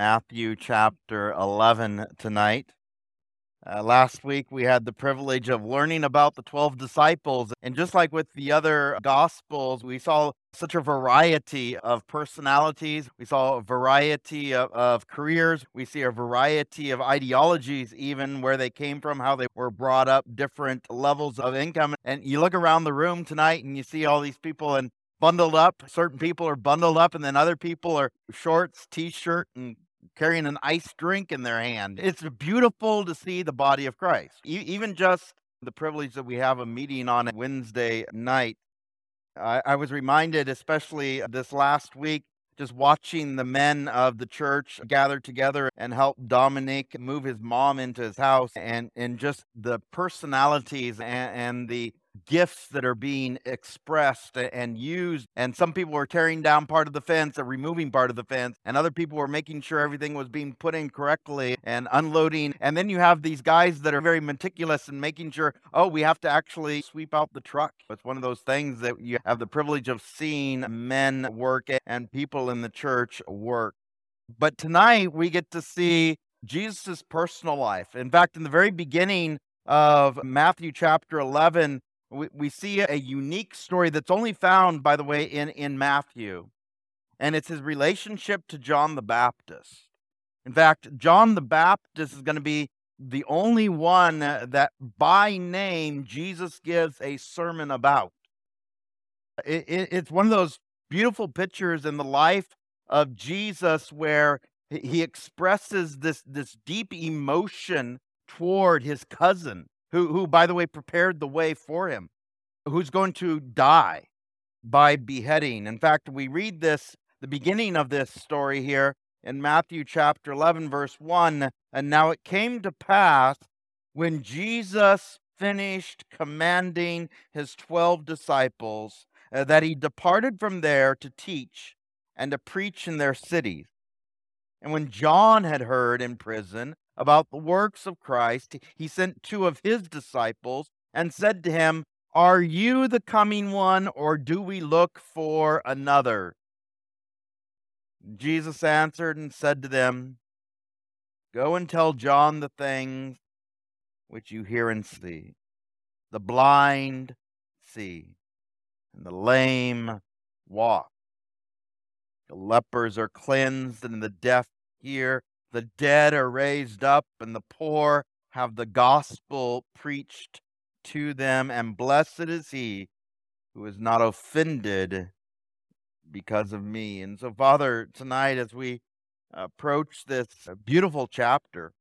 Matthew chapter 11 tonight. Uh, last week, we had the privilege of learning about the 12 disciples. And just like with the other gospels, we saw such a variety of personalities. We saw a variety of, of, careers. We see a variety of ideologies, even where they came from, how they were brought up, different levels of income. And you look around the room tonight and you see all these people and bundled up. Certain people are bundled up, and then other people are shorts, t shirt, and carrying an iced drink in their hand. It's beautiful to see the body of Christ. E- even just the privilege that we have a meeting on Wednesday night. I, I was reminded, especially this last week, just watching the men of the church gather together and help Dominic move his mom into his house and, and just the personalities and, and the gifts that are being expressed and used. And some people were tearing down part of the fence or removing part of the fence, and other people were making sure everything was being put in correctly and unloading. And then you have these guys that are very meticulous and making sure, oh, we have to actually sweep out the truck. It's one of those things that you have the privilege of seeing men work and people in the church work. But tonight we get to see Jesus' personal life. In fact, in the very beginning of Matthew chapter 11, we, we see a unique story that's only found, by the way, in, in Matthew, and it's his relationship to John the Baptist. In fact, John the Baptist is going to be the only one that by name Jesus gives a sermon about. It, it, it's one of those beautiful pictures in the life of Jesus where he expresses this, this deep emotion toward his cousin who, who, by the way, prepared the way for him, who's going to die by beheading. In fact, we read this, the beginning of this story here in Matthew chapter 11, verse 1. And now it came to pass when Jesus finished commanding his 12 disciples uh, that he departed from there to teach and to preach in their cities. And when John had heard in prison about the works of Christ, he sent two of his disciples and said to him, Are you the coming one, or do we look for another? Jesus answered and said to them, Go and tell John the things which you hear and see. The blind see, and the lame walk. The lepers are cleansed, and the deaf hear the dead are raised up, and the poor have the gospel preached to them. And blessed is he who is not offended because of me. And so, Father, tonight as we approach this beautiful chapter,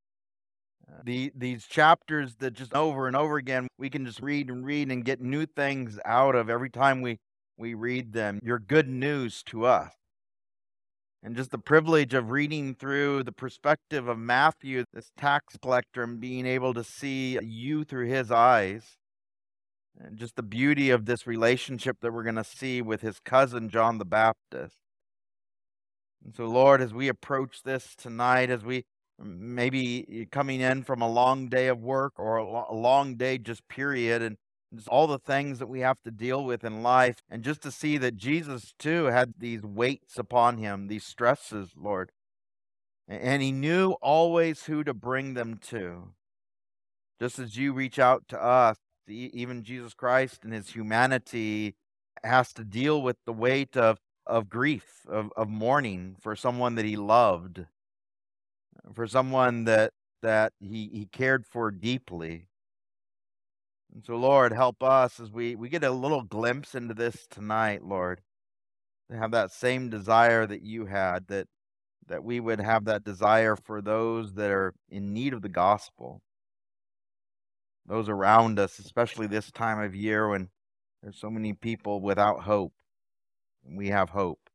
uh, the, these chapters that just over and over again, we can just read and read and get new things out of every time we, we read them. Your good news to us and just the privilege of reading through the perspective of Matthew, this tax collector, and being able to see you through his eyes. And just the beauty of this relationship that we're going to see with his cousin, John the Baptist. And so, Lord, as we approach this tonight, as we maybe eh, coming in from a long day of work or a long day just period, and all the things that we have to deal with in life. And just to see that Jesus, too, had these weights upon him, these stresses, Lord. And he knew always who to bring them to. Just as you reach out to us, even Jesus Christ and his humanity has to deal with the weight of, of grief, of, of mourning for someone that he loved, for someone that, that he, he cared for deeply. And so, Lord, help us as we, we get a little glimpse into this tonight, Lord, to have that same desire that you had, that that we would have that desire for those that are in need of the gospel, those around us, especially this time of year when there's so many people without hope. And We have hope.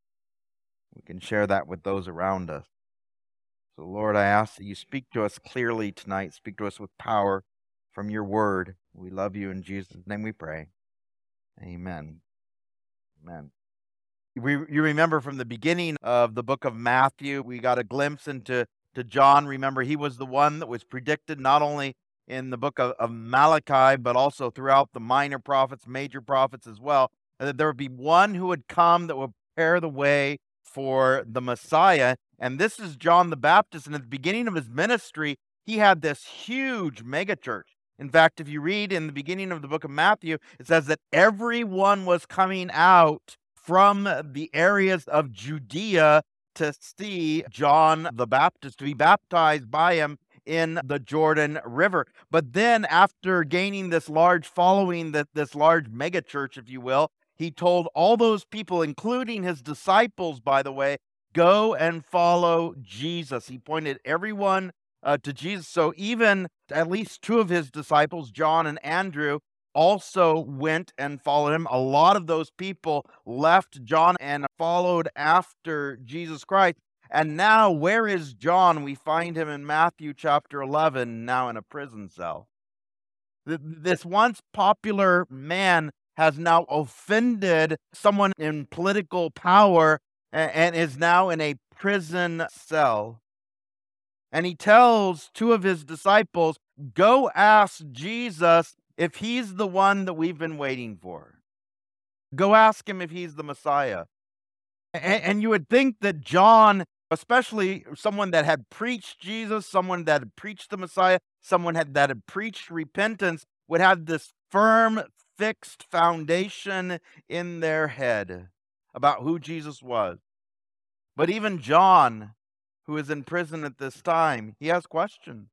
We can share that with those around us. So, Lord, I ask that you speak to us clearly tonight, speak to us with power from your word. We love you in Jesus' name we pray. Amen. Amen. We, you remember from the beginning of the book of Matthew, we got a glimpse into to John. Remember, he was the one that was predicted not only in the book of, of Malachi, but also throughout the minor prophets, major prophets as well, that there would be one who would come that would prepare the way for the Messiah. And this is John the Baptist. And at the beginning of his ministry, he had this huge megachurch. In fact, if you read in the beginning of the book of Matthew, it says that everyone was coming out from the areas of Judea to see John the Baptist, to be baptized by him in the Jordan River. But then, after gaining this large following, this large megachurch, if you will, he told all those people, including his disciples, by the way, go and follow Jesus. He pointed everyone uh, to Jesus. So even at least two of his disciples, John and Andrew, also went and followed him. A lot of those people left John and followed after Jesus Christ. And now, where is John? We find him in Matthew chapter 11, now in a prison cell. This once popular man has now offended someone in political power and is now in a prison cell. And he tells two of his disciples, Go ask Jesus if he's the one that we've been waiting for. Go ask him if he's the Messiah. And, and, you would think that John, especially someone that had preached Jesus, someone that had preached the Messiah, someone had, that had preached repentance, would have this firm, fixed foundation in their head about who Jesus was. But even John, who is in prison at this time, he has questions.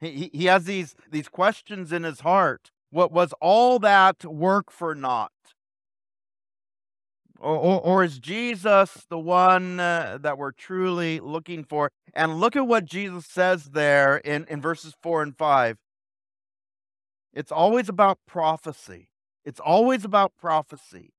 He, he has these, these questions in his heart. What was all that work for naught? Or, or, or is Jesus the one uh, that we're truly looking for? And look at what Jesus says there in, in verses 4 and 5. It's always about prophecy. It's always about prophecy.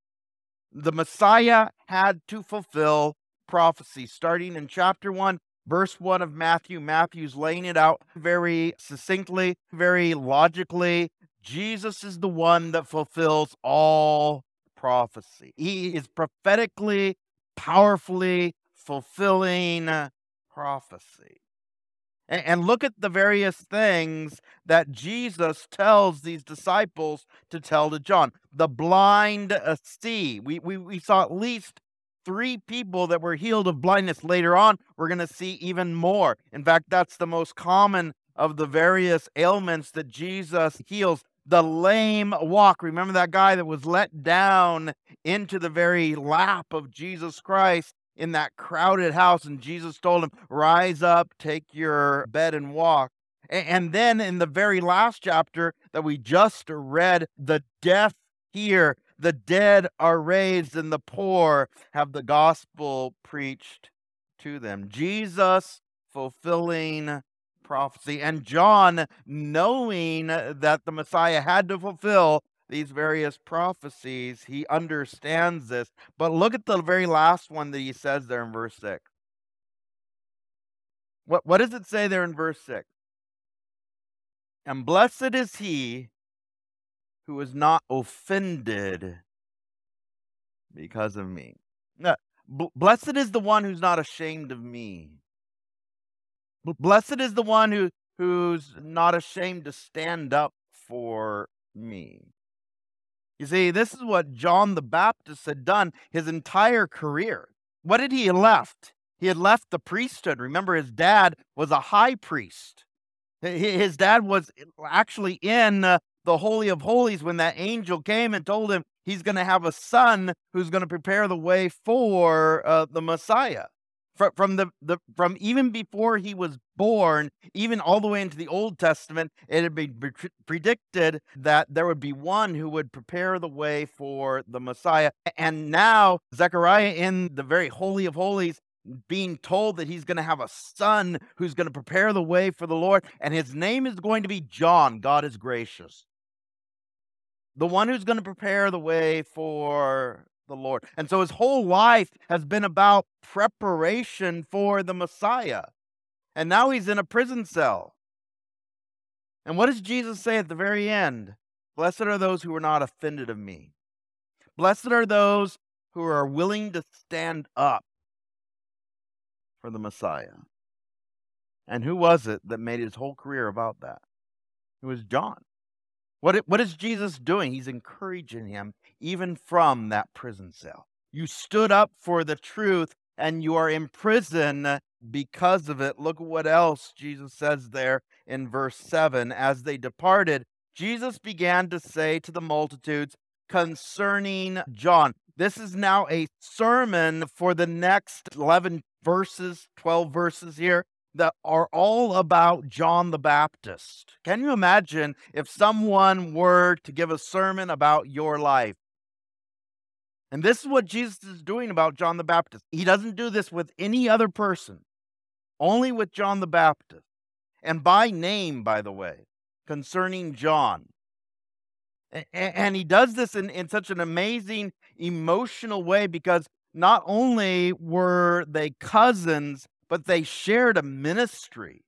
The Messiah had to fulfill prophecy. Starting in chapter 1, verse 1 of Matthew, Matthew's laying it out very succinctly, very logically. Jesus is the one that fulfills all prophecy. He is prophetically, powerfully fulfilling prophecy. And look at the various things that Jesus tells these disciples to tell to John. The blind uh, see. We, we, we saw at least three people that were healed of blindness. Later on, we're going to see even more. In fact, that's the most common of the various ailments that Jesus heals. The lame walk. Remember that guy that was let down into the very lap of Jesus Christ in that crowded house, and Jesus told him, Rise up, take your bed, and walk. And then in the very last chapter that we just read, the deaf hear the dead are raised and the poor have the gospel preached to them. Jesus fulfilling prophecy and John knowing that the Messiah had to fulfill these various prophecies, he understands this. But look at the very last one that he says there in verse 6. What, what does it say there in verse 6? And blessed is he who is not offended because of me. blessed is the one who's not ashamed of me. blessed is the one who, who's not ashamed to stand up for me. You see, this is what John the Baptist had done his entire career. What did he left? He had left the priesthood. Remember, his dad was a high priest. His dad was actually in uh, the Holy of Holies when that angel came and told him he's going to have a son who's going to prepare the way for uh, the Messiah. From, from the, the from even before he was born, even all the way into the Old Testament, it had been pre- predicted that there would be one who would prepare the way for the Messiah. And now Zechariah in the very holy of holies being told that he's going to have a son who's going to prepare the way for the Lord, and his name is going to be John. God is gracious the one who's going to prepare the way for the Lord. And so his whole life has been about preparation for the Messiah. And now he's in a prison cell. And what does Jesus say at the very end? Blessed are those who are not offended of me. Blessed are those who are willing to stand up for the Messiah. And who was it that made his whole career about that? It was John. What, what is Jesus doing? He's encouraging him even from that prison cell. You stood up for the truth and you are in prison because of it. Look what else Jesus says there in verse 7. As they departed, Jesus began to say to the multitudes concerning John. This is now a sermon for the next 11 verses, 12 verses here that are all about John the Baptist. Can you imagine if someone were to give a sermon about your life? And this is what Jesus is doing about John the Baptist. He doesn't do this with any other person, only with John the Baptist. And by name, by the way, concerning John. And he does this in, in such an amazing emotional way because not only were they cousins, but they shared a ministry.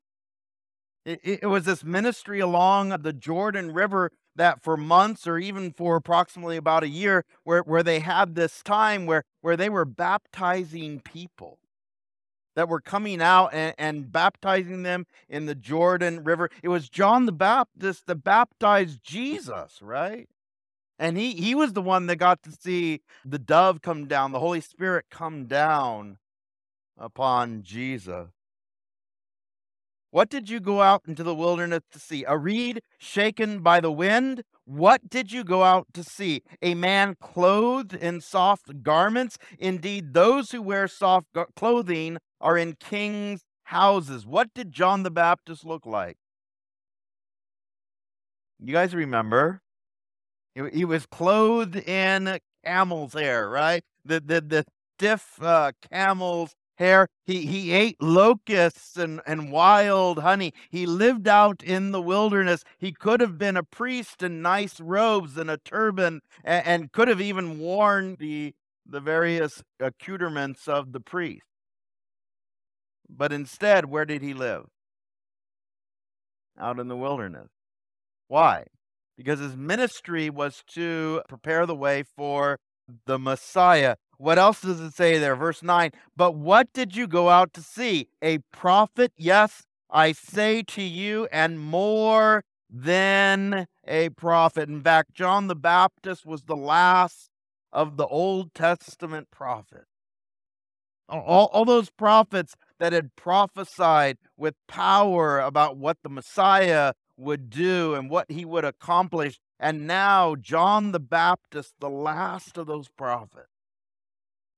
It, it, was this ministry along the Jordan River that for months or even for approximately about a year, where, where they had this time where, where they were baptizing people that were coming out and, and baptizing them in the Jordan River. It was John the Baptist that baptized Jesus, right? And he, he was the one that got to see the dove come down, the Holy Spirit come down upon Jesus. What did you go out into the wilderness to see? A reed shaken by the wind? What did you go out to see? A man clothed in soft garments? Indeed, those who wear soft clothing are in kings' houses. What did John the Baptist look like? You guys remember? He was clothed in camel's hair, right? The the the stiff uh, camel's hair. He, he ate locusts and, and wild honey. He lived out in the wilderness. He could have been a priest in nice robes and a turban and, and could have even worn the, the various accoutrements of the priest. But instead, where did he live? Out in the wilderness. Why? Because his ministry was to prepare the way for the Messiah. What else does it say there? Verse 9. But what did you go out to see? A prophet? Yes, I say to you, and more than a prophet. In fact, John the Baptist was the last of the Old Testament prophets. All, all those prophets that had prophesied with power about what the Messiah would do and what he would accomplish. And now, John the Baptist, the last of those prophets,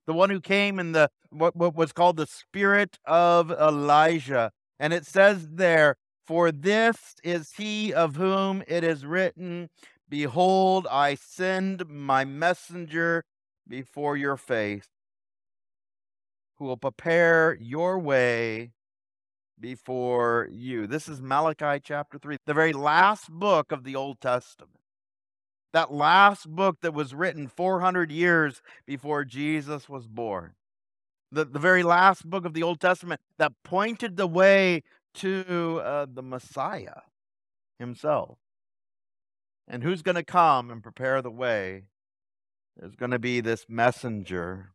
the one who came in the what, what was called the spirit of Elijah. And it says there, For this is he of whom it is written, Behold, I send my messenger before your face, who will prepare your way before you. This is Malachi chapter 3, the very last book of the Old Testament that last book that was written 400 years before Jesus was born. The, the very last book of the Old Testament that pointed the way to uh, the Messiah himself. And who's going to come and prepare the way? There's going to be this messenger.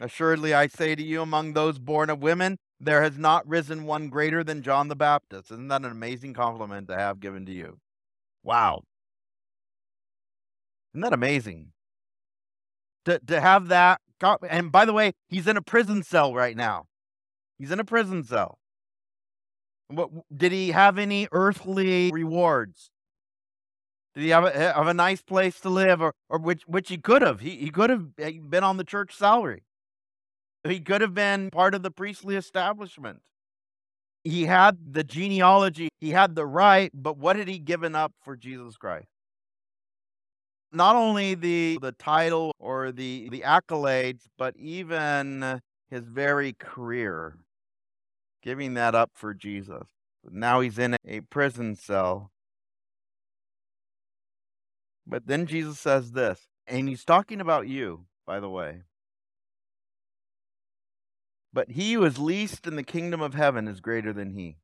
Assuredly, I say to you, among those born of women, there has not risen one greater than John the Baptist. Isn't that an amazing compliment to have given to you? Wow. Isn't that amazing? To to have that and by the way, he's in a prison cell right now. He's in a prison cell. What did he have any earthly rewards? Did he have a, have a nice place to live, or, or which which he could have? He he could have eh, been on the church salary. He could have been part of the priestly establishment. He had the genealogy, he had the right, but what had he given up for Jesus Christ? Not only the the title or the the accolades, but even his very career, giving that up for Jesus. Now he's in a prison cell. But then Jesus says this, and he's talking about you, by the way. But he who is least in the kingdom of heaven is greater than he.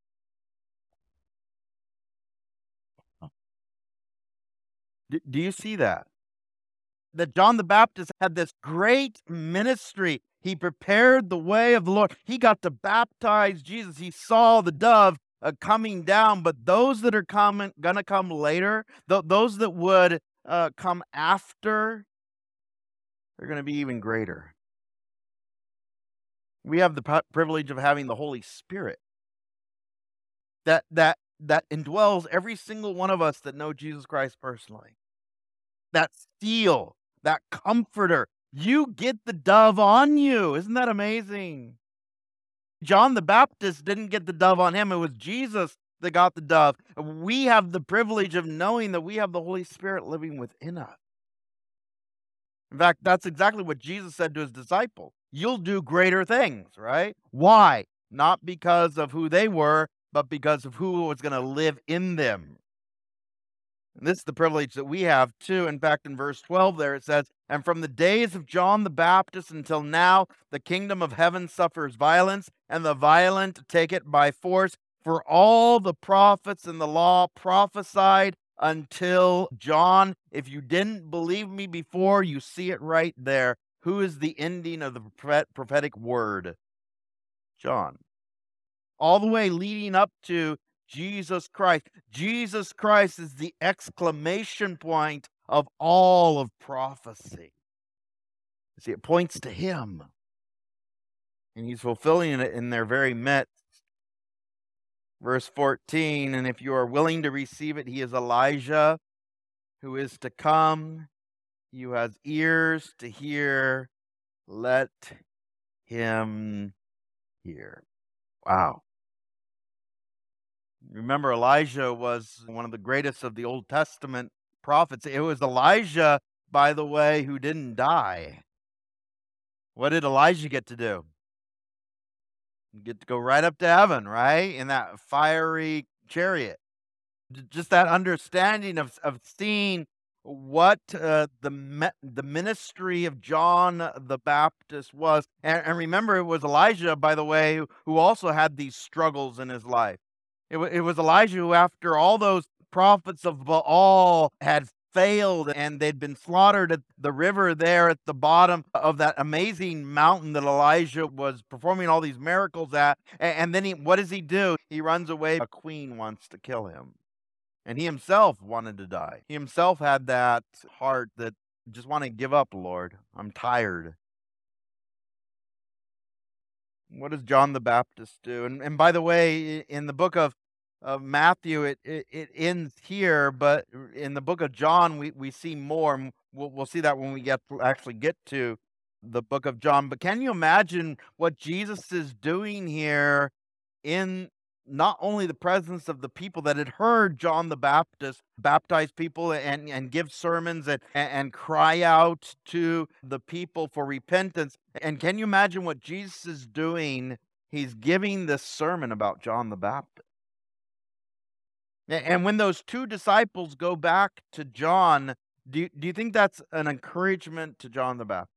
D- do you see that? That John the Baptist had this great ministry. He prepared the way of the Lord. He got to baptize Jesus. He saw the dove uh, coming down, but those that are coming, gonna come later, th- those that would uh, come after they're to be even greater. We have the privilege of having the Holy Spirit that that that indwells every single one of us that know Jesus Christ personally. That seal, that comforter. You get the dove on you. Isn't that amazing? John the Baptist didn't get the dove on him. It was Jesus that got the dove. We have the privilege of knowing that we have the Holy Spirit living within us. In fact, that's exactly what Jesus said to his disciples. You'll do greater things, right? Why? Not because of who they were, but because of who was going to live in them. This is the privilege that we have too. In fact, in verse 12 there it says, And from the days of John the Baptist until now, the kingdom of heaven suffers violence, and the violent take it by force. For all the prophets and the law prophesied until John. If you didn't believe me before, you see it right there. Who is the ending of the prophetic word? John. All the way leading up to Jesus Christ. Jesus Christ is the exclamation point of all of prophecy. See, it points to him. And he's fulfilling it in their very midst. Verse 14, and if you are willing to receive it, he is Elijah who is to come. He who has ears to hear, let him hear. Wow. Remember, Elijah was one of the greatest of the Old Testament prophets. It was Elijah, by the way, who didn't die. What did Elijah get to do? Get to go right up to heaven, right? In that fiery chariot. Just that understanding of, of seeing what uh, the the ministry of John the Baptist was, and, and, remember, it was Elijah, by the way, who also had these struggles in his life. It, w- it was Elijah who, after all those prophets of Baal had failed and they'd been slaughtered at the river there at the bottom of that amazing mountain that Elijah was performing all these miracles at. And, then he, what does he do? He runs away. A queen wants to kill him. And he himself wanted to die. He himself had that heart that just want to give up, Lord. I'm tired. What does John the Baptist do? And, and by the way, in the book of, of Matthew, it, it, it ends here, but in the book of John, we, we see more. We'll, we'll see that when we get actually get to the book of John. But can you imagine what Jesus is doing here in not only the presence of the people that had heard John the Baptist baptize people and, and give sermons and, and cry out to the people for repentance. And can you imagine what Jesus is doing? He's giving this sermon about John the Baptist. And when those two disciples go back to John, do you, do you think that's an encouragement to John the Baptist?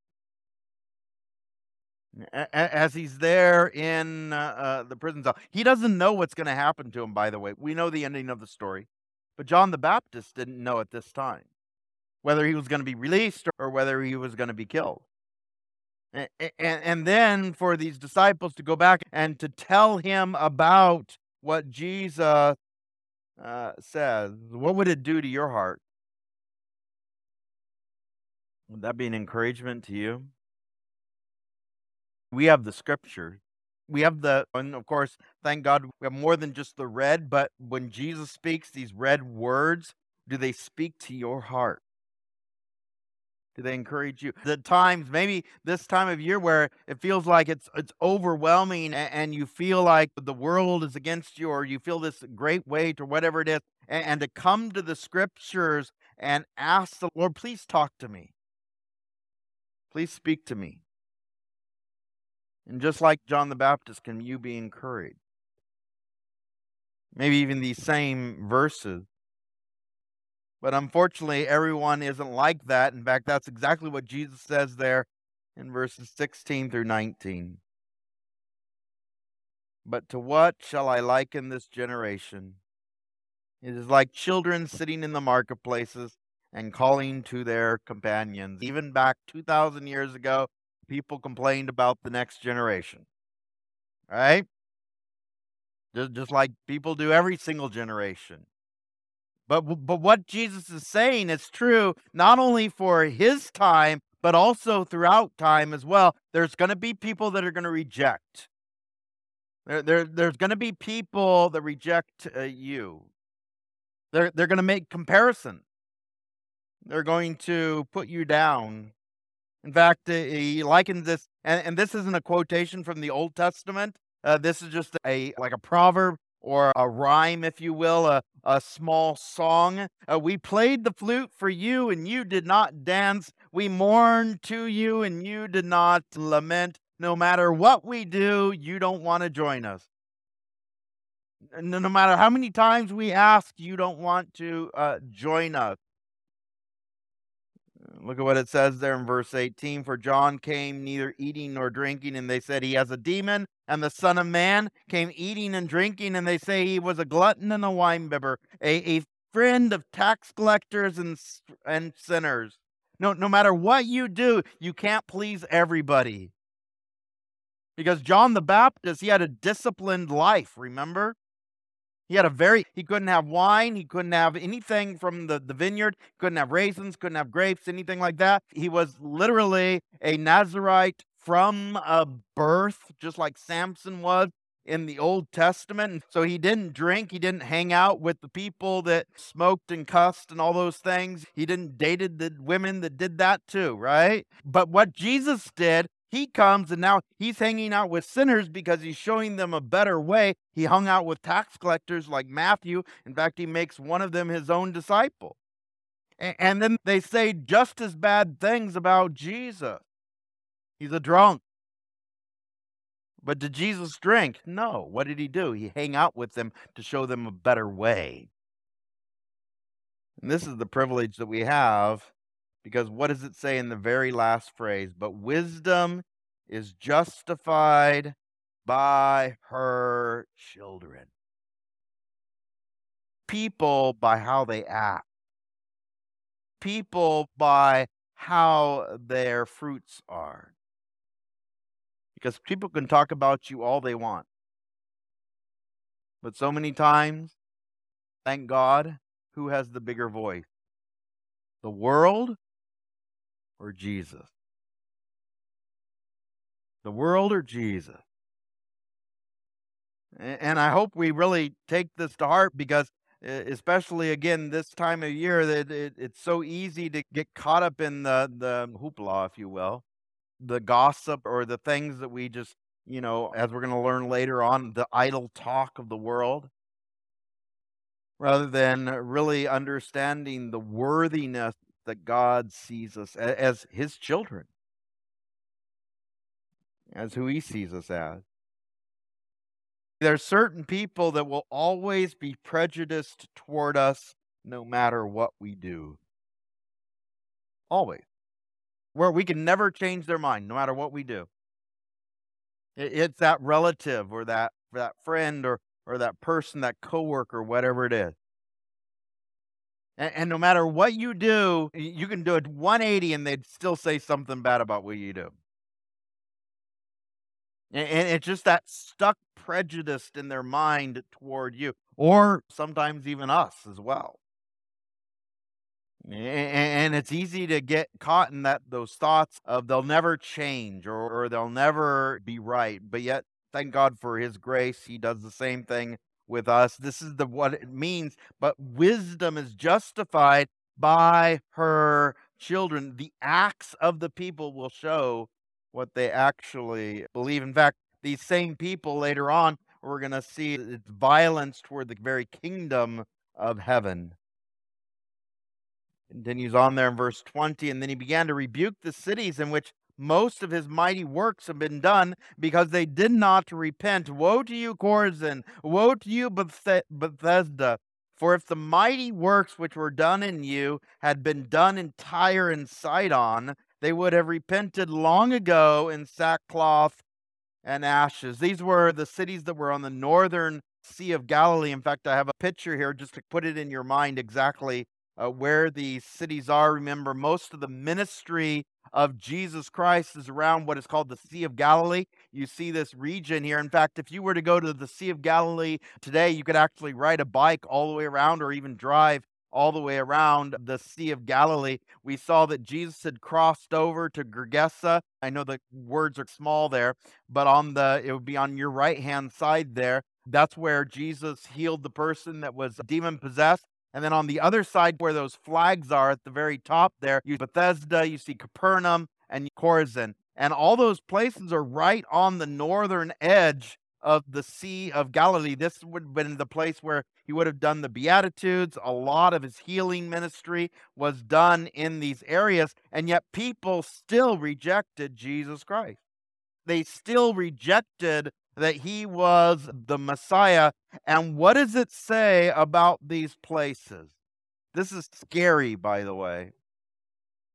as he's there in uh, uh, the prison cell. He doesn't know what's going to happen to him, by the way. We know the ending of the story. But John the Baptist didn't know at this time whether he was going to be released or whether he was going to be killed. And, and, and then for these disciples to go back and to tell him about what Jesus uh, says, what would it do to your heart? Would that be an encouragement to you? we have the scripture. We have the, and of course, thank God, we have more than just the red, but when Jesus speaks these red words, do they speak to your heart? They encourage you? The times, maybe this time of year where it feels like it's it's overwhelming and, and you feel like the world is against you or you feel this great weight or whatever it is, and, and to come to the scriptures and ask the Lord, please talk to me. Please speak to me. And just like John the Baptist, can you be encouraged? Maybe even these same verses. But unfortunately, everyone isn't like that. In fact, that's exactly what Jesus says there in verses 16 through 19. But to what shall I liken this generation? It is like children sitting in the marketplaces and calling to their companions. Even back 2,000 years ago, people complained about the next generation. Right? Just, just like people do every single generation. But, but what Jesus is saying is true not only for his time, but also throughout time as well, there's going to be people that are going to reject. There, there, there's going to be people that reject uh, you. They're, they're going to make comparison. They're going to put you down. In fact, uh, he likens this, and, and this isn't a quotation from the Old Testament. Uh, this is just a like a proverb or a rhyme, if you will, a, a small song. Uh, we played the flute for you, and you did not dance. We mourned to you, and you did not lament. No matter what we do, you don't want to join us. No, matter how many times we ask, you don't want to uh, join us. Look at what it says there in verse 18. For John came neither eating nor drinking, and they said he has a demon. And the Son of Man came eating and drinking, and they say he was a glutton and a winebibber, a, a friend of tax collectors and, and sinners. No, no matter what you do, you can't please everybody. Because John the Baptist, he had a disciplined life, remember? He had a very, he couldn't have wine. He couldn't have anything from the, the vineyard. Couldn't have raisins, couldn't have grapes, anything like that. He was literally a Nazarite from a birth, just like Samson was in the Old Testament. And So he didn't drink. He didn't hang out with the people that smoked and cussed and all those things. He didn't dated the women that did that too, right? But what Jesus did he comes and now he's hanging out with sinners because he's showing them a better way. He hung out with tax collectors like Matthew. In fact, he makes one of them his own disciple. And then they say just as bad things about Jesus. He's a drunk. But did Jesus drink? No. What did he do? He hang out with them to show them a better way. And this is the privilege that we have because what does it say in the very last phrase? But wisdom is justified by her children. People by how they act, people by how their fruits are. Because people can talk about you all they want. But so many times, thank God, who has the bigger voice? The world or Jesus? The world or Jesus? And I hope we really take this to heart because, especially again this time of year, that it, it's so easy to get caught up in the the hoopla, if you will, the gossip or the things that we just, you know, as we're going to learn later on, the idle talk of the world, rather than really understanding the worthiness that God sees us as his children, as who he sees us as. There are certain people that will always be prejudiced toward us no matter what we do. Always. Where we can never change their mind no matter what we do. It's that relative or that, that friend or, or that person, that coworker, whatever it is. And, and no matter what you do, you can do it 180 and they'd still say something bad about what you do. And, it's just that stuck prejudice in their mind toward you, or sometimes even us as well. And it's easy to get caught in that those thoughts of they'll never change or, or they'll never be right. But yet, thank God for His grace, He does the same thing with us. This is the what it means. But wisdom is justified by her children. The acts of the people will show what they actually believe. In fact, these same people later on, we're going to see its violence toward the very kingdom of heaven. Continues on there in verse 20, and then he began to rebuke the cities in which most of his mighty works have been done because they did not repent. Woe to you, Chorazin! Woe to you, Bethsaida! For if the mighty works which were done in you had been done in Tyre and Sidon, they would have repented long ago in sackcloth and ashes. These were the cities that were on the northern Sea of Galilee. In fact, I have a picture here just to put it in your mind exactly uh, where these cities are. Remember, most of the ministry of Jesus Christ is around what is called the Sea of Galilee. You see this region here. In fact, if you were to go to the Sea of Galilee today, you could actually ride a bike all the way around or even drive all the way around the Sea of Galilee, we saw that Jesus had crossed over to Gergesa. I know the words are small there, but on the it would be on your right hand side there. That's where Jesus healed the person that was demon possessed. And then on the other side, where those flags are at the very top there, you Bethsaida, you see Capernaum and Chorazin. And all those places are right on the northern edge of the Sea of Galilee. This would have been the place where he would have done the Beatitudes. A lot of his healing ministry was done in these areas, and yet people still rejected Jesus Christ. They still rejected that he was the Messiah. And what does it say about these places? This is scary, by the way.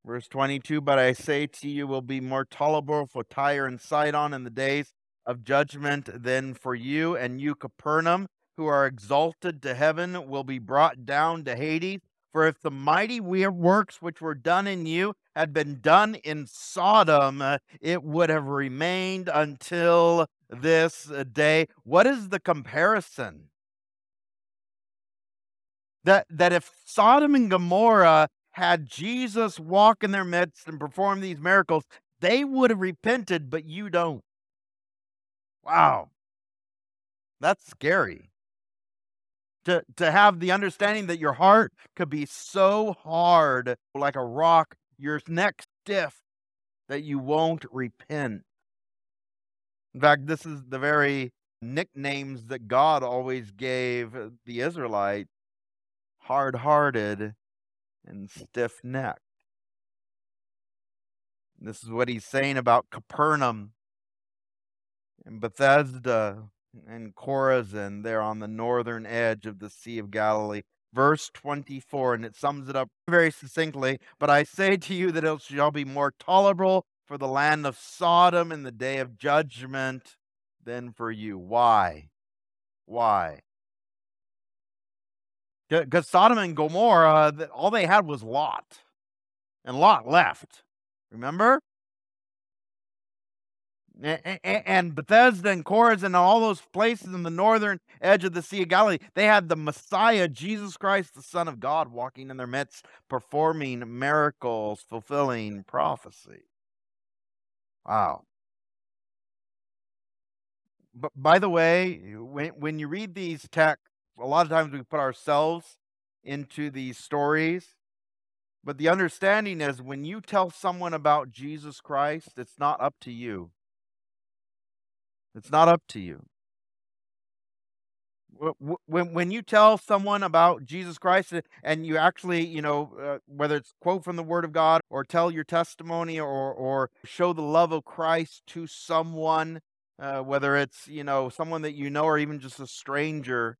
Verse 22 But I say to you, will be more tolerable for Tyre and Sidon in the days of judgment than for you, and you, Capernaum, who are exalted to heaven, will be brought down to Hades. For if the mighty works which were done in you had been done in Sodom, it would have remained until this uh, day. What is the comparison? That, that if Sodom and Gomorrah had Jesus walk in their midst and perform these miracles, they would have repented, but you don't. Wow. That's scary. To, to have the understanding that your heart could be so hard, like a rock, your neck stiff, that you won't repent. In fact, this is the very nicknames that God always gave uh, the Israelites hard hearted and stiff necked. This is what he's saying about Capernaum and Bethsaida and Chorazin there on the northern edge of the Sea of Galilee. Verse 24, and it sums it up very succinctly. But I say to you that it shall be more tolerable for the land of Sodom in the day of judgment than for you. Why? Why? Because Sodom and Gomorrah, all they had was Lot, and Lot left. Remember? and Bethsaida and Chorazin and all those places in the northern edge of the Sea of Galilee, they had the Messiah, Jesus Christ, the Son of God, walking in their midst, performing miracles, fulfilling prophecy. Wow. But by the way, when, when you read these texts, a lot of times we put ourselves into these stories. But the understanding is when you tell someone about Jesus Christ, it's not up to you. It's not up to you. When, when you tell someone about Jesus Christ and you actually, you know, uh, whether it's quote from the Word of God or tell your testimony or, or show the love of Christ to someone, uh, whether it's, you know, someone that you know or even just a stranger,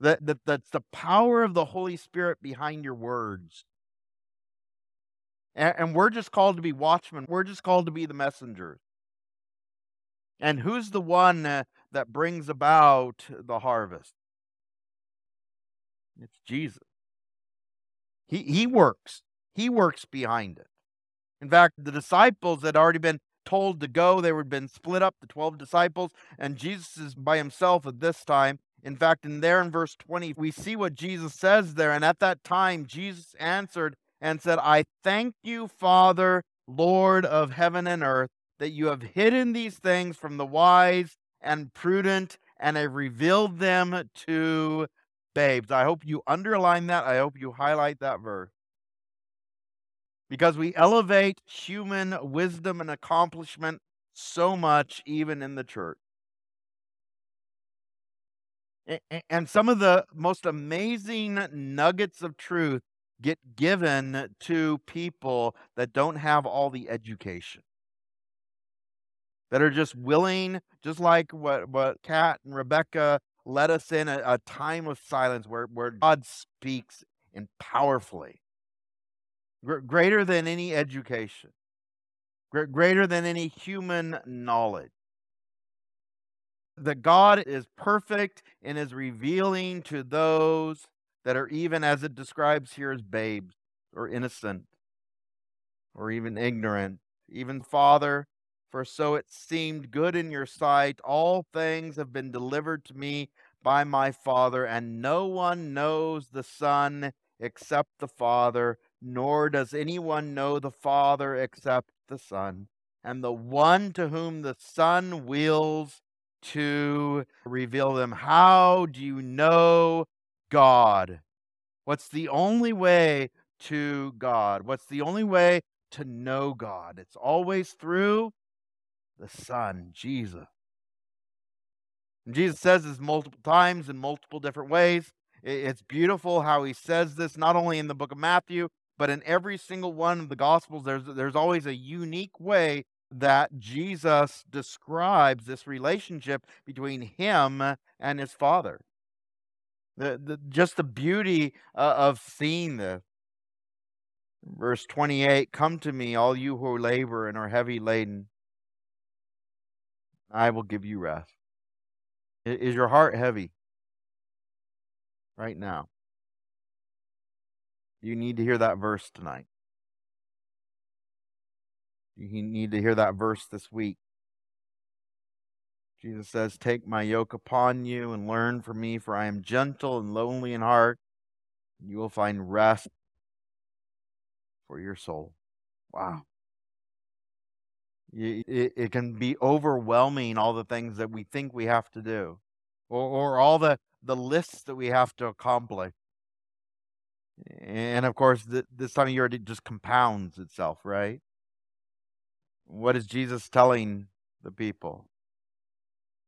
that, that that's the power of the Holy Spirit behind your words. And, and we're just called to be watchmen. We're just called to be the messengers. And who's the one uh, that brings about the harvest? It's Jesus. He, he works. He works behind it. In fact, the disciples had already been told to go. They had been split up, the 12 disciples, and Jesus is by himself at this time. In fact, in there in verse 20, we see what Jesus says there. And at that time, Jesus answered and said, I thank you, Father, Lord of heaven and earth that you have hidden these things from the wise and prudent and I revealed them to babes. I hope you underline that. I hope you highlight that verse. Because we elevate human wisdom and accomplishment so much, even in the church. And some of the most amazing nuggets of truth get given to people that don't have all the education that are just willing, just like what, what Kat and Rebecca led us in a, a time of silence where, where God speaks and powerfully, Gr- greater than any education, Gr- greater than any human knowledge. That God is perfect and is revealing to those that are even as it describes here as babes or innocent or even ignorant. Even Father, for so it seemed good in your sight. All things have been delivered to me by my Father, and no one knows the Son except the Father, nor does anyone know the Father except the Son, and the one to whom the Son wills to reveal them. How do you know God? What's the only way to God? What's the only way to know God? It's always through the Son, Jesus. And Jesus says this multiple times in multiple different ways. It's beautiful how he says this, not only in the book of Matthew, but in every single one of the Gospels. There's, there's always a unique way that Jesus describes this relationship between him and his Father. The, the, just the beauty uh, of seeing this. Verse 28 Come to me, all you who labor and are heavy laden. I will give you rest. Is your heart heavy right now? You need to hear that verse tonight. You need to hear that verse this week. Jesus says, Take my yoke upon you and learn from me, for I am gentle and lowly in heart, and you will find rest for your soul. Wow. It, it can be overwhelming, all the things that we think we have to do, or, or all the, the lists that we have to accomplish. And of course, th- this time of year, it just compounds itself, right? What is Jesus telling the people?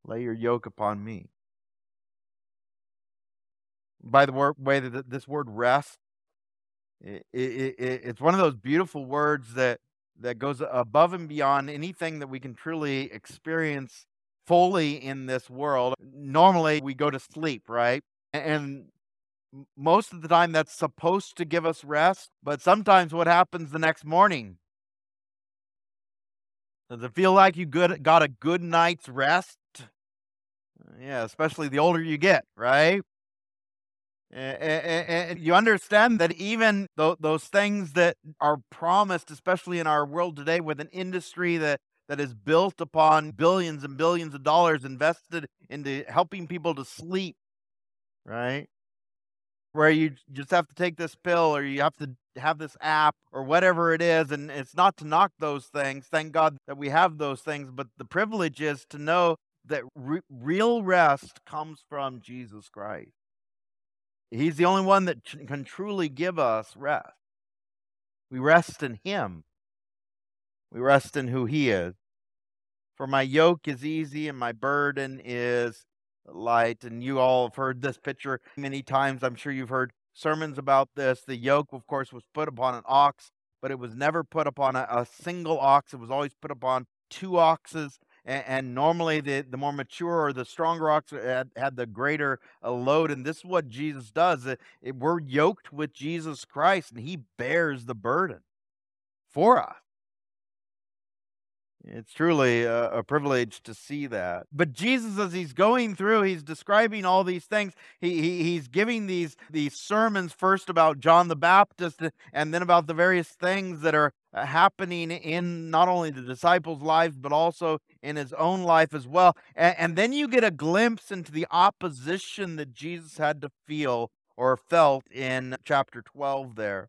Lay your yoke upon me. By the way, that this word rest, it, it, it, it's one of those beautiful words that that goes above and beyond anything that we can truly experience fully in this world. Normally, we go to sleep, right? And most of the time, that's supposed to give us rest. But sometimes, what happens the next morning? Does it feel like you good, got a good night's rest? Yeah, especially the older you get, right? And you understand that even those things that are promised, especially in our world today, with an industry that, that is built upon billions and billions of dollars invested into helping people to sleep, right? Where you just have to take this pill or you have to have this app or whatever it is. And it's not to knock those things. Thank God that we have those things. But the privilege is to know that re- real rest comes from Jesus Christ. He's the only one that can truly give us rest. We rest in Him, we rest in who He is. For my yoke is easy and my burden is light. And you all have heard this picture many times. I'm sure you've heard sermons about this. The yoke, of course, was put upon an ox, but it was never put upon a, a single ox. It was always put upon two oxes and, and normally the, the more mature or the stronger ox had, had the greater uh, load. And this is what Jesus does. It, it, we're yoked with Jesus Christ, and He bears the burden for us. It's truly a, a, privilege to see that. But Jesus, as he's going through, he's describing all these things. He, he, he's giving these, these sermons first about John the Baptist and then about the various things that are uh, happening in not only the disciples' lives, but also in his own life as well. And, and then you get a glimpse into the opposition that Jesus had to feel or felt in chapter 12 there.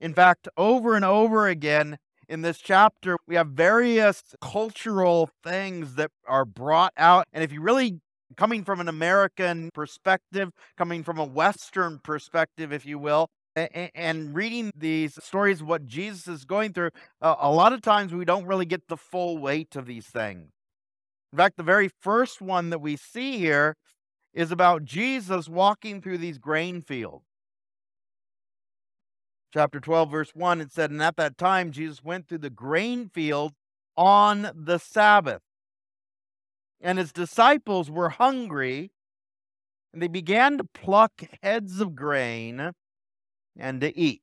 In fact, over and over again, in this chapter, we have various cultural things that are brought out. And if you really coming from an American perspective, coming from a Western perspective, if you will, and reading these stories what Jesus is going through, a lot of times we don't really get the full weight of these things. In fact, the very first one that we see here is about Jesus walking through these grain fields chapter 12, verse 1, it said, And at that time Jesus went through the grain field on the Sabbath. And his disciples were hungry, and they began to pluck heads of grain and to eat.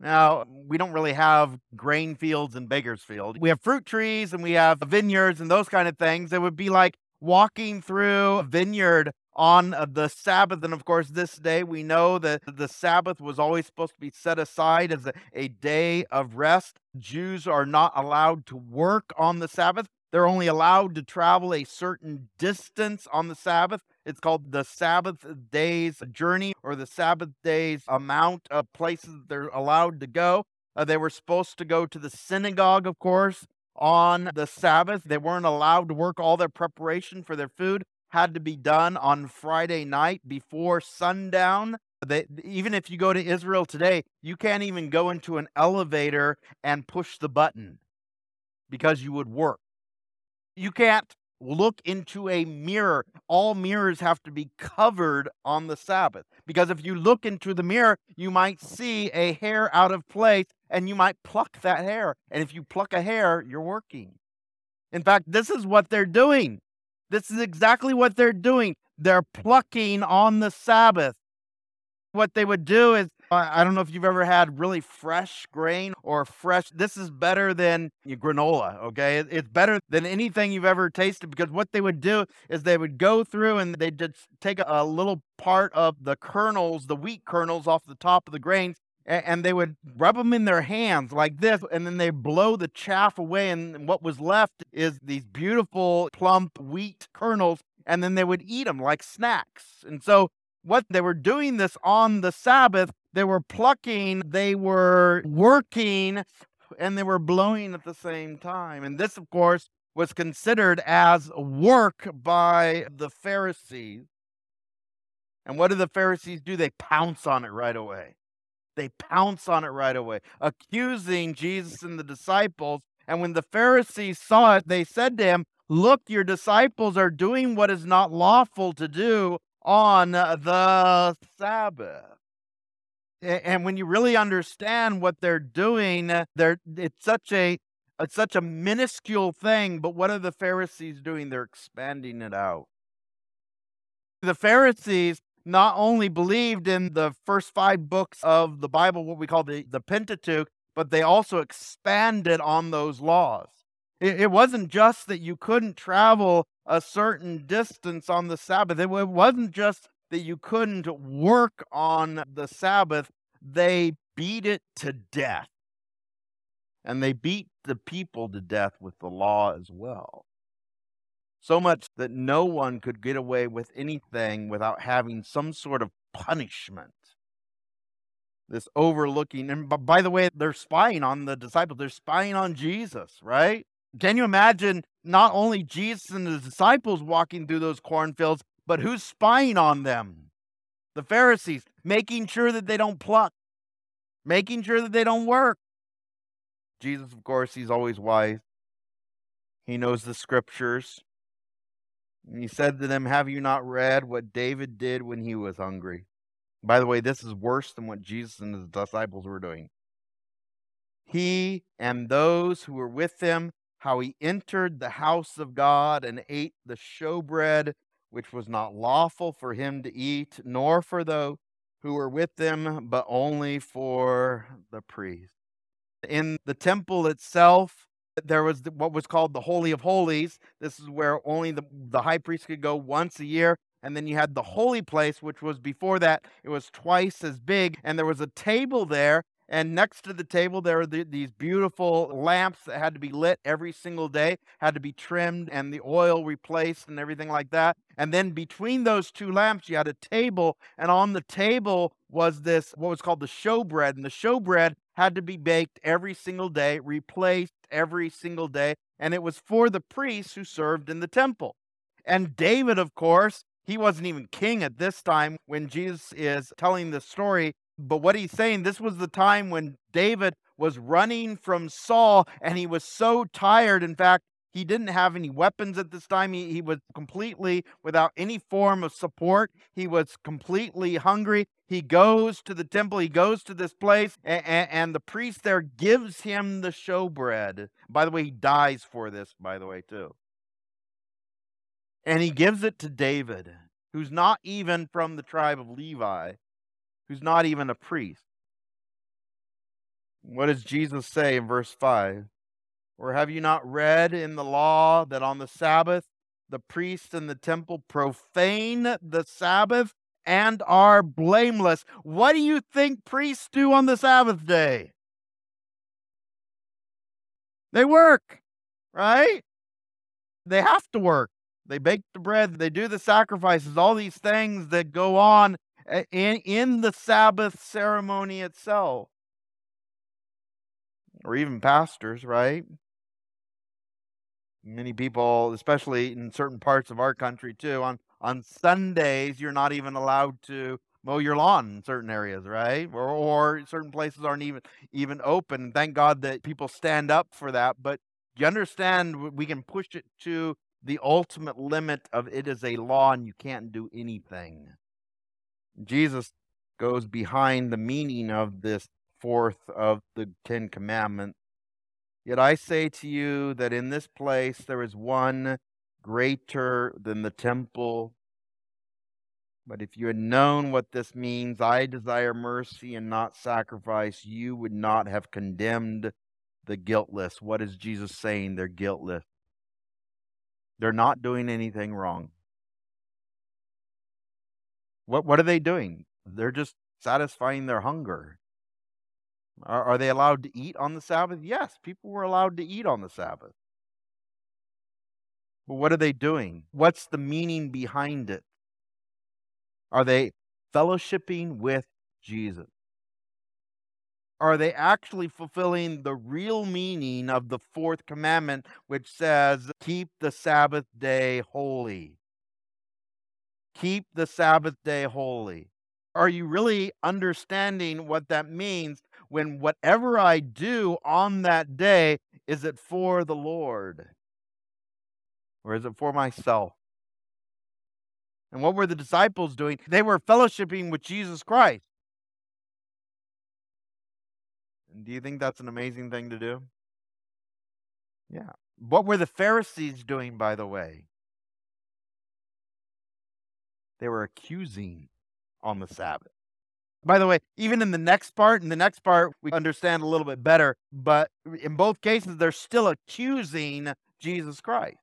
Now, we don't really have grain fields in Bakersfield. We have fruit trees and we have vineyards and those kind of things. It would be like walking through a vineyard on uh, the Sabbath. And of course, this day we know that the Sabbath was always supposed to be set aside as a, a day of rest. Jews are not allowed to work on the Sabbath. They're only allowed to travel a certain distance on the Sabbath. It's called the Sabbath days journey or the Sabbath days amount of places they're allowed to go. Uh, they were supposed to go to the synagogue, of course, on the Sabbath. They weren't allowed to work. All their preparation for their food had to be done on Friday night before sundown. They, even if you go to Israel today, you can't even go into an elevator and push the button because you would work. You can't look into a mirror. All mirrors have to be covered on the Sabbath because if you look into the mirror, you might see a hair out of place and you might pluck that hair. And if you pluck a hair, you're working. In fact, this is what they're doing. This is exactly what they're doing. They're plucking on the Sabbath. What they would do is, I don't know if you've ever had really fresh grain or fresh. This is better than granola, okay? It's better than anything you've ever tasted because what they would do is they would go through and they'd just take a little part of the kernels, the wheat kernels off the top of the grains, and they would rub them in their hands like this, and then they blow the chaff away. And what was left is these beautiful, plump wheat kernels, and then they would eat them like snacks. And so what they were doing this on the Sabbath, they were plucking, they were working, and they were blowing at the same time. And this, of course, was considered as work by the Pharisees. And what do the Pharisees do? They pounce on it right away. They pounce on it right away, accusing Jesus and the disciples. And when the Pharisees saw it, they said to him, Look, your disciples are doing what is not lawful to do on uh, the Sabbath. And when you really understand what they're doing, uh, they're, it's such a it's such a minuscule thing, but what are the Pharisees doing? They're expanding it out. The Pharisees not only believed in the first five books of the Bible, what we call the, the Pentateuch, but they also expanded on those laws. It, it wasn't just that you couldn't travel a certain distance on the Sabbath. It wasn't just that you couldn't work on the Sabbath. They beat it to death. And they beat the people to death with the law as well. So much that no one could get away with anything without having some sort of punishment. This overlooking, and by the way, they're spying on the disciples, they're spying on Jesus, right? Can you imagine not only Jesus and the disciples walking through those cornfields, but who's spying on them? The Pharisees, making sure that they don't pluck, making sure that they don't work. Jesus, of course, he's always wise. He knows the scriptures. And he said to them, Have you not read what David did when he was hungry? By the way, this is worse than what Jesus and his disciples were doing. He and those who were with him how he entered the house of God and ate the showbread, which was not lawful for him to eat, nor for those who were with them, but only for the priests. In the temple itself, there was what was called the Holy of Holies. This is where only the, the high priest could go once a year. And then you had the holy place, which was before that, it was twice as big. And there was a table there and next to the table, there were the, these beautiful lamps that had to be lit every single day, had to be trimmed and the oil replaced and everything like that. And then between those two lamps, you had a table, and on the table was this, what was called the showbread. And the showbread had to be baked every single day, replaced every single day. And it was for the priests who served in the temple. And David, of course, he wasn't even king at this time when Jesus is telling the story but what he's saying, this was the time when David was running from Saul and he was so tired. In fact, he didn't have any weapons at this time. He, he was completely without any form of support. He was completely hungry. He goes to the temple, he goes to this place, and, and, and the priest there gives him the showbread. By the way, he dies for this, by the way, too. And he gives it to David, who's not even from the tribe of Levi who's not even a priest. What does Jesus say in verse 5? Or have you not read in the law that on the Sabbath the priests in the temple profane the Sabbath and are blameless? What do you think priests do on the Sabbath day? They work, right? They have to work. They bake the bread, they do the sacrifices, all these things that go on eh, in, in the Sabbath ceremony itself. Or even pastors, right? Many people, especially in certain parts of our country too, on, on Sundays, you're not even allowed to mow your lawn in certain areas, right? Or, or certain places aren't even even open. Thank God that people stand up for that. But you understand we can push it to the ultimate limit of it is a law and you can't do anything. Jesus goes behind the meaning of this fourth of the Ten Commandments. Yet I say to you that in this place there is one greater than the temple. But if you had known what this means, I desire mercy and not sacrifice, you would not have condemned the guiltless. What is Jesus saying? They're guiltless. They're not doing anything wrong. What what are they doing? They're just satisfying their hunger. Are, are they allowed to eat on the Sabbath? Yes, people were allowed to eat on the Sabbath. But what are they doing? What's the meaning behind it? Are they fellowshipping with Jesus? Are they actually fulfilling the real meaning of the fourth commandment, which says, Keep the Sabbath day holy? Keep the Sabbath day holy. Are you really understanding what that means when whatever I do on that day, is it for the Lord? Or is it for myself? And what were the disciples doing? They were fellowshipping with Jesus Christ. And do you think that's an amazing thing to do? Yeah. What were the Pharisees doing, by the way? They were accusing on the Sabbath. By the way, even in the next part, in the next part, we understand a little bit better, but in both cases, they're still accusing Jesus Christ.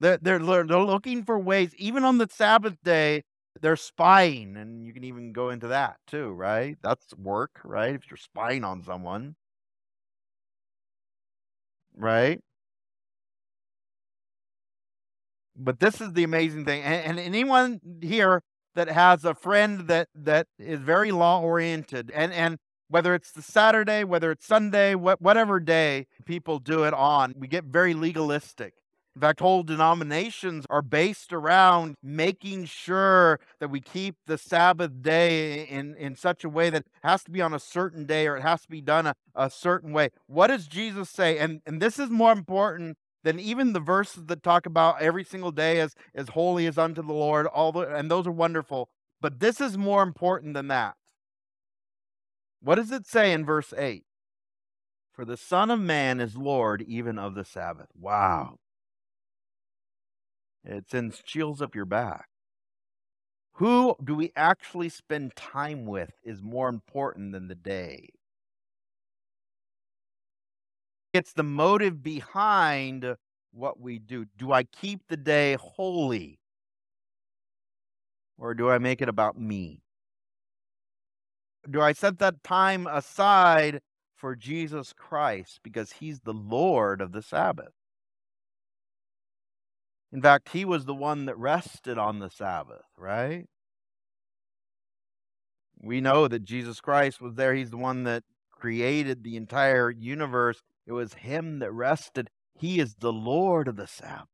They're, they're, they're looking for ways, even on the Sabbath day, they're spying. And you can even go into that too, right? That's work, right? If you're spying on someone, right? But this is the amazing thing. And, and anyone here that has a friend that that is very law oriented and and whether it's the Saturday, whether it's Sunday, wh- whatever day people do it on, we get very legalistic. In fact, whole denominations are based around making sure that we keep the Sabbath day in, in such a way that it has to be on a certain day or it has to be done a, a certain way. What does Jesus say? And, and this is more important than even the verses that talk about every single day as, as holy as unto the Lord, all the, and those are wonderful. But this is more important than that. What does it say in verse 8? For the Son of Man is Lord even of the Sabbath. Wow. It sends chills up your back. Who do we actually spend time with is more important than the day. It's the motive behind what we do. Do I keep the day holy? Or do I make it about me? Do I set that time aside for Jesus Christ because he's the Lord of the Sabbath? In fact, he was the one that rested on the Sabbath, right? We know that Jesus Christ was there. He's the one that created the entire universe. It was him that rested. He is the Lord of the Sabbath.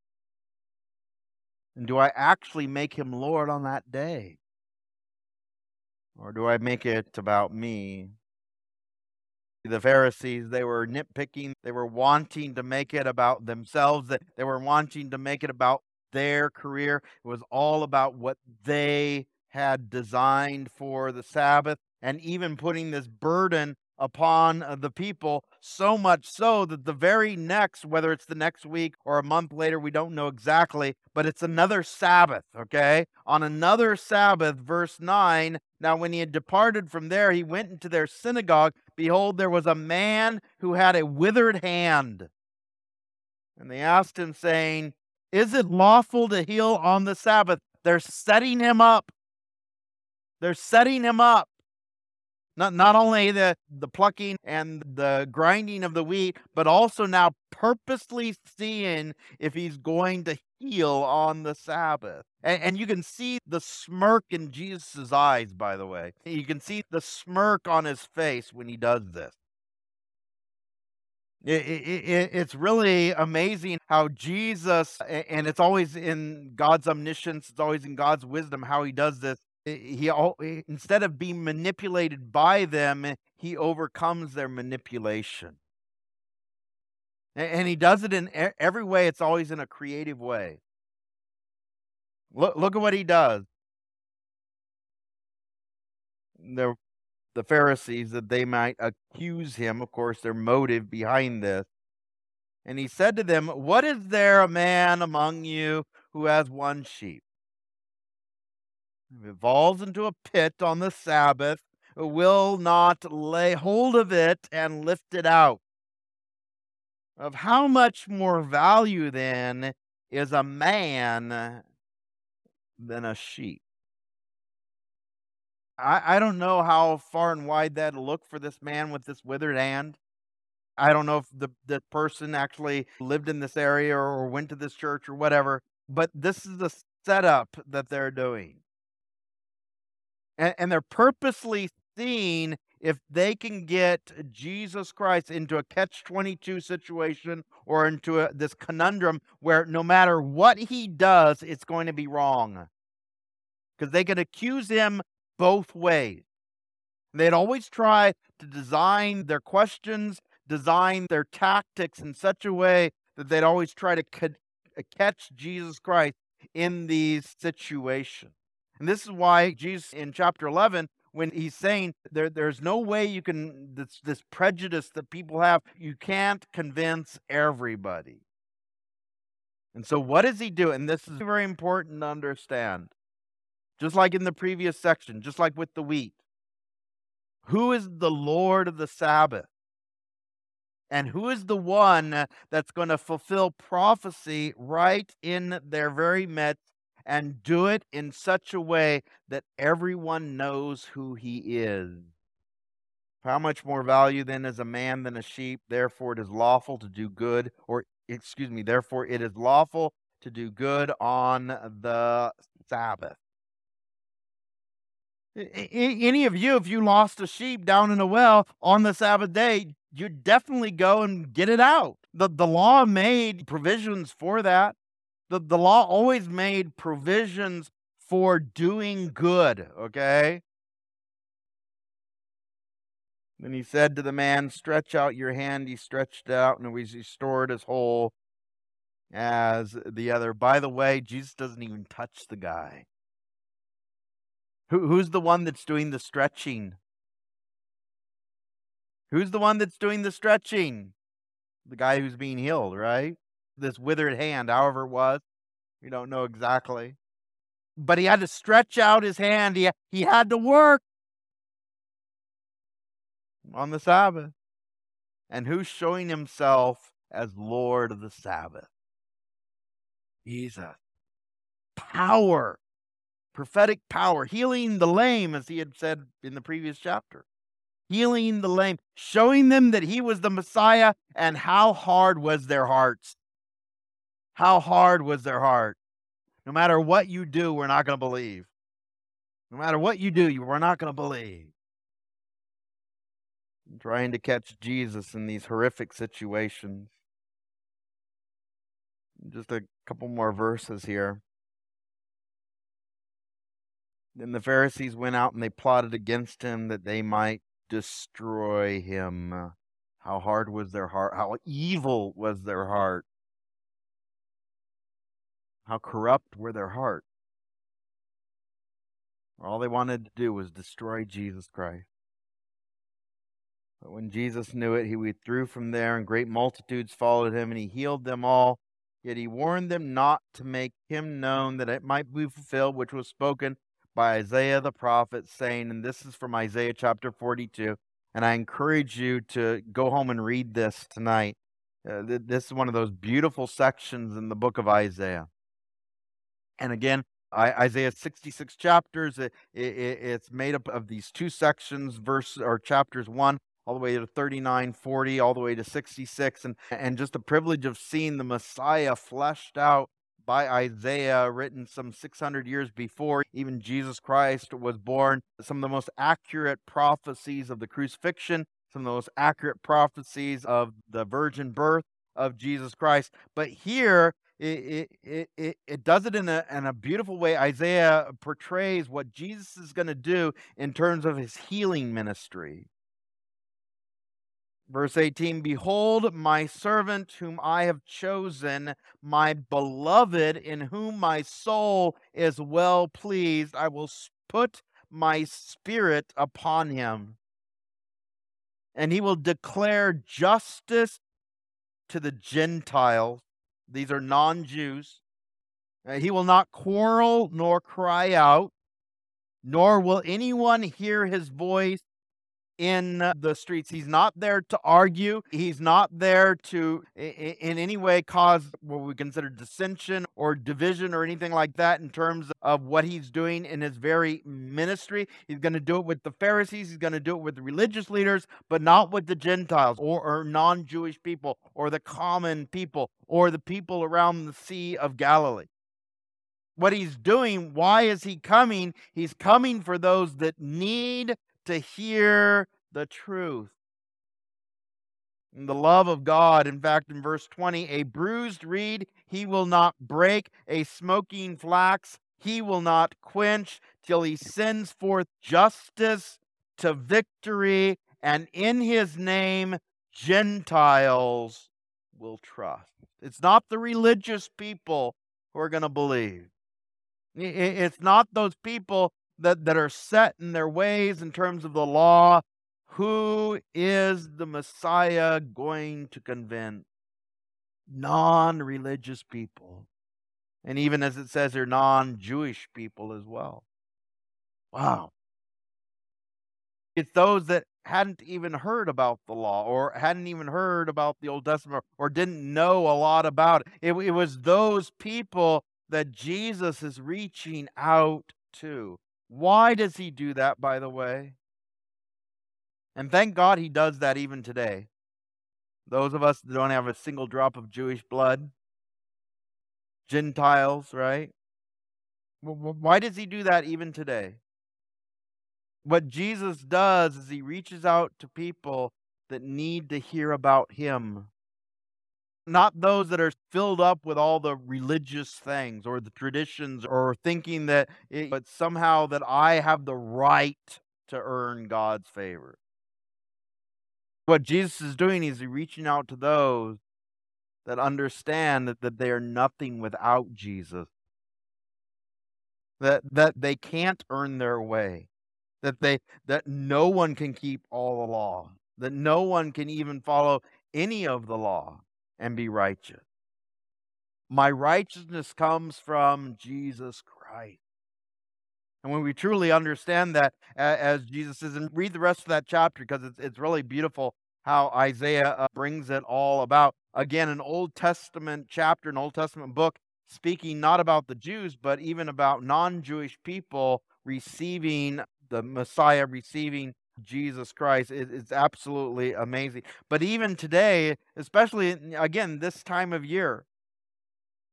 And do I actually make him Lord on that day? Or do I make it about me? the Pharisees, they were nitpicking, they were wanting to make it about themselves, they were wanting to make it about their career. It was all about what they had designed for the Sabbath, and even putting this burden upon uh, the people, so much so that the very next, whether it's the next week or a month later, we don't know exactly, but it's another Sabbath, okay? On another Sabbath, verse 9, now when he had departed from there, he went into their synagogue. Behold, there was a man who had a withered hand. And they asked him, saying, Is it lawful to heal on the Sabbath? They're setting him up. They're setting him up. Not, not only the, the plucking and the grinding of the wheat, but also now purposely seeing if he's going to heal on the Sabbath. And, and you can see the smirk in Jesus' eyes, by the way. You can see the smirk on his face when he does this. It, it, it's really amazing how Jesus, and it's always in God's omniscience, it's always in God's wisdom how he does this. He instead of being manipulated by them, eh, he overcomes their manipulation. And he does it in every way, it's always in a creative way. Look, look at what he does. The, the Pharisees, that they might accuse him, of course, their motive behind this. And he said to them, What is there a man among you who has one sheep? Falls into a pit on the Sabbath, will not lay hold of it and lift it out. Of how much more value then is a man than a sheep? I, I don't know how far and wide that'll look for this man with this withered hand. I don't know if the, the person actually lived in this area or went to this church or whatever, but this is the setup that they're doing. And, and they're purposely seeing if they can get Jesus Christ into a catch 22 situation or into a, this conundrum where no matter what he does, it's going to be wrong. Because they can accuse him both ways. They'd always try to design their questions, design their tactics in such a way that they'd always try to uh, catch Jesus Christ in these situations. And this is why Jesus in chapter 11 when he's saying there, there's no way you can this this prejudice that people have you can't convince everybody. And so what does he do? And this is very important to understand. Just like in the previous section just like with the wheat. Who is the lord of the sabbath? And who is the one that's going to fulfill prophecy right in their very midst and do it in such a way that everyone knows who he is. How much more value then is a man than a sheep? Therefore, it is lawful to do good, or excuse me, therefore, it is lawful to do good on the Sabbath. Any of you, if you lost a sheep down in a well on the Sabbath day, you'd definitely go and get it out. The, the law made provisions for that the, the law always made provisions for doing good, okay? Then he said to the man, Stretch out your hand. He stretched out and he was restored as whole as the other. By the way, Jesus doesn't even touch the guy. Who, who's the one that's doing the stretching? Who's the one that's doing the stretching? The guy who's being healed, right? This withered hand, however it was. We don't know exactly. But he had to stretch out his hand. He, he had to work on the Sabbath. And who's showing himself as Lord of the Sabbath? Jesus. Power, prophetic power, healing the lame, as he had said in the previous chapter. Healing the lame, showing them that he was the Messiah, and how hard was their hearts how hard was their heart? No matter what you do, we're not going to believe. No matter what you do, we're not going to believe. I'm trying to catch Jesus in these horrific situations. Just a couple more verses here. Then the Pharisees went out and they plotted against him that they might destroy him. How hard was their heart? How evil was their heart? How corrupt were their hearts. All they wanted to do was destroy Jesus Christ. But when Jesus knew it, he withdrew from there, and great multitudes followed him, and he healed them all. Yet he warned them not to make him known that it might be fulfilled, which was spoken by Isaiah the prophet, saying, and this is from Isaiah chapter 42. And I encourage you to go home and read this tonight. Uh, this is one of those beautiful sections in the book of Isaiah. And again, Isaiah 66 chapters. It, it, it's made up of these two sections, verse or chapters one all the way to 39, 40, all the way to 66, and and just the privilege of seeing the Messiah fleshed out by Isaiah, written some 600 years before even Jesus Christ was born. Some of the most accurate prophecies of the crucifixion, some of the most accurate prophecies of the virgin birth of Jesus Christ. But here, it, it, it, it does it in a, in a beautiful way. Isaiah portrays what Jesus is going to do in terms of his healing ministry. Verse 18 Behold, my servant whom I have chosen, my beloved, in whom my soul is well pleased. I will put my spirit upon him, and he will declare justice to the Gentiles. These are non Jews. Uh, he will not quarrel nor cry out, nor will anyone hear his voice in uh, the streets. He's not there to argue. He's not there to, in any way, cause what we consider dissension or division or anything like that in terms of what he's doing in his very ministry. He's going to do it with the Pharisees, he's going to do it with the religious leaders, but not with the Gentiles or, or non Jewish people or the common people or the people around the Sea of Galilee what he's doing. Why is he coming? He's coming for those that need to hear the truth. And the love of God, in fact, in verse 20, a bruised reed he will not break, a smoking flax he will not quench till he sends forth justice to victory, and in his name Gentiles will trust. It's not the religious people who are going to believe. It's not those people that, that are set in their ways in terms of the law. Who is the Messiah going to convince? Non religious people. And even as it says here, non Jewish people as well. Wow. It's those that hadn't even heard about the law or hadn't even heard about the Old Testament or, or didn't know a lot about it. it. It was those people that Jesus is reaching out to. Why does he do that, by the way? And thank God he does that even today. Those of us that don't have a single drop of Jewish blood, Gentiles, right? Why does he do that even today? What Jesus does is he reaches out to people that need to hear about him not those that are filled up with all the religious things or the traditions or thinking that it, but somehow that I have the right to earn God's favor. What Jesus is doing is he reaching out to those that understand that, that they are nothing without Jesus. That that they can't earn their way. That they that no one can keep all the law. That no one can even follow any of the law and be righteous. My righteousness comes from Jesus Christ. And when we truly understand that, as Jesus says, and read the rest of that chapter because it's, it's really beautiful how Isaiah uh, brings it all about. Again, an Old Testament chapter, an Old Testament book, speaking not about the Jews, but even about non Jewish people receiving the Messiah, receiving Jesus Christ. It, it's absolutely amazing. But even today, especially again this time of year,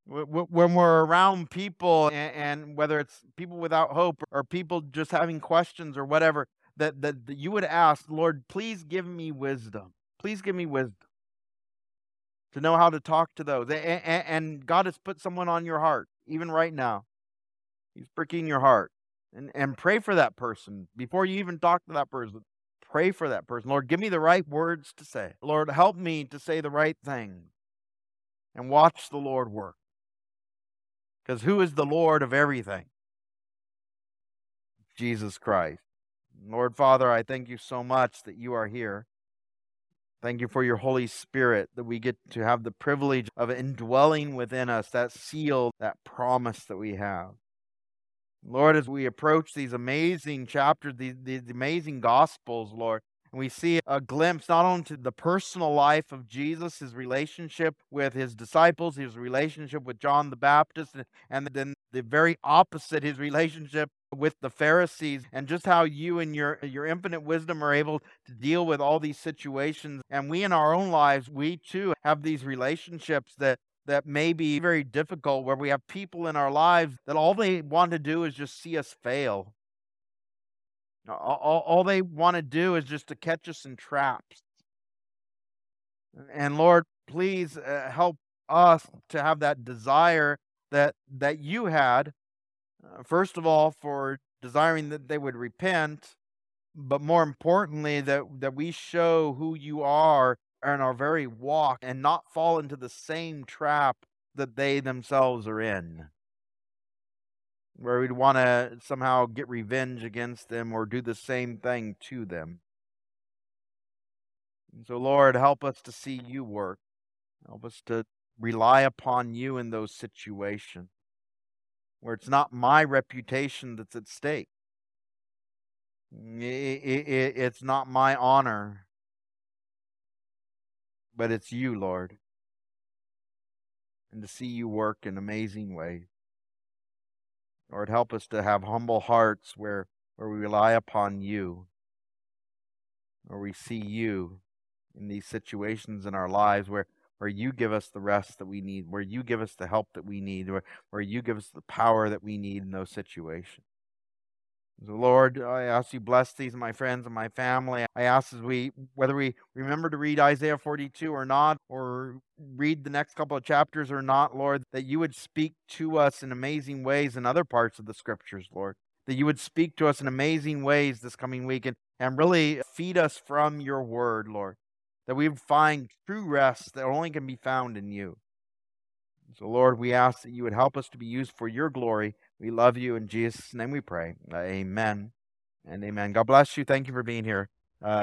when we're around people and, and, whether it's people without hope or people just having questions or whatever, that, that, that you would ask, Lord, please give me wisdom. Please give me wisdom to know how to talk to those. And, and God has put someone on your heart, even right now. He's pricking your heart and, and pray for that person before you even talk to that person. Pray for that person. Lord, give me the right words to say. Lord, help me to say the right thing and watch the Lord work. Because who is the Lord of everything? Jesus Christ. Lord Father, I thank you so much that you are here. Thank you for your Holy Spirit that we get to have the privilege of indwelling within us, that seal, that promise that we have. Lord, as we approach these amazing chapters, these, these amazing gospels, Lord, and we see a glimpse not only to the personal life of Jesus, his relationship with his disciples, his relationship with John the Baptist, and then the very opposite, his relationship with the Pharisees, and just how you and your, your infinite wisdom are able to deal with all these situations. And we in our own lives, we too have these relationships that that may be very difficult, where we have people in our lives that all they want to do is just see us fail. All, all they want to do is just to catch us in traps. And Lord, please uh, help us to have that desire that that you had. Uh, first of all, for desiring that they would repent, but more importantly, that that we show who you are in our very walk and not fall into the same trap that they themselves are in where we'd want to somehow get revenge against them or do the same thing to them. And so, Lord, help us to see you work. Help us to rely upon you in those situations where it's not my reputation that's at stake. It's not my honor, but it's you, Lord. And to see you work in amazing ways. Lord, help us to have humble hearts where, where we rely upon you, where we see you in these situations in our lives where, where you give us the rest that we need, where you give us the help that we need, where, where you give us the power that we need in those situations. So Lord, I ask you bless these my friends and my family. I ask as we whether we remember to read Isaiah 42 or not, or read the next couple of chapters or not, Lord, that you would speak to us in amazing ways in other parts of the scriptures, Lord. That you would speak to us in amazing ways this coming week and, and really feed us from your word, Lord. That we would find true rest that only can be found in you. So, Lord, we ask that you would help us to be used for your glory we love you. In Jesus' name we pray. Amen and amen. God bless you. Thank you for being here. Uh,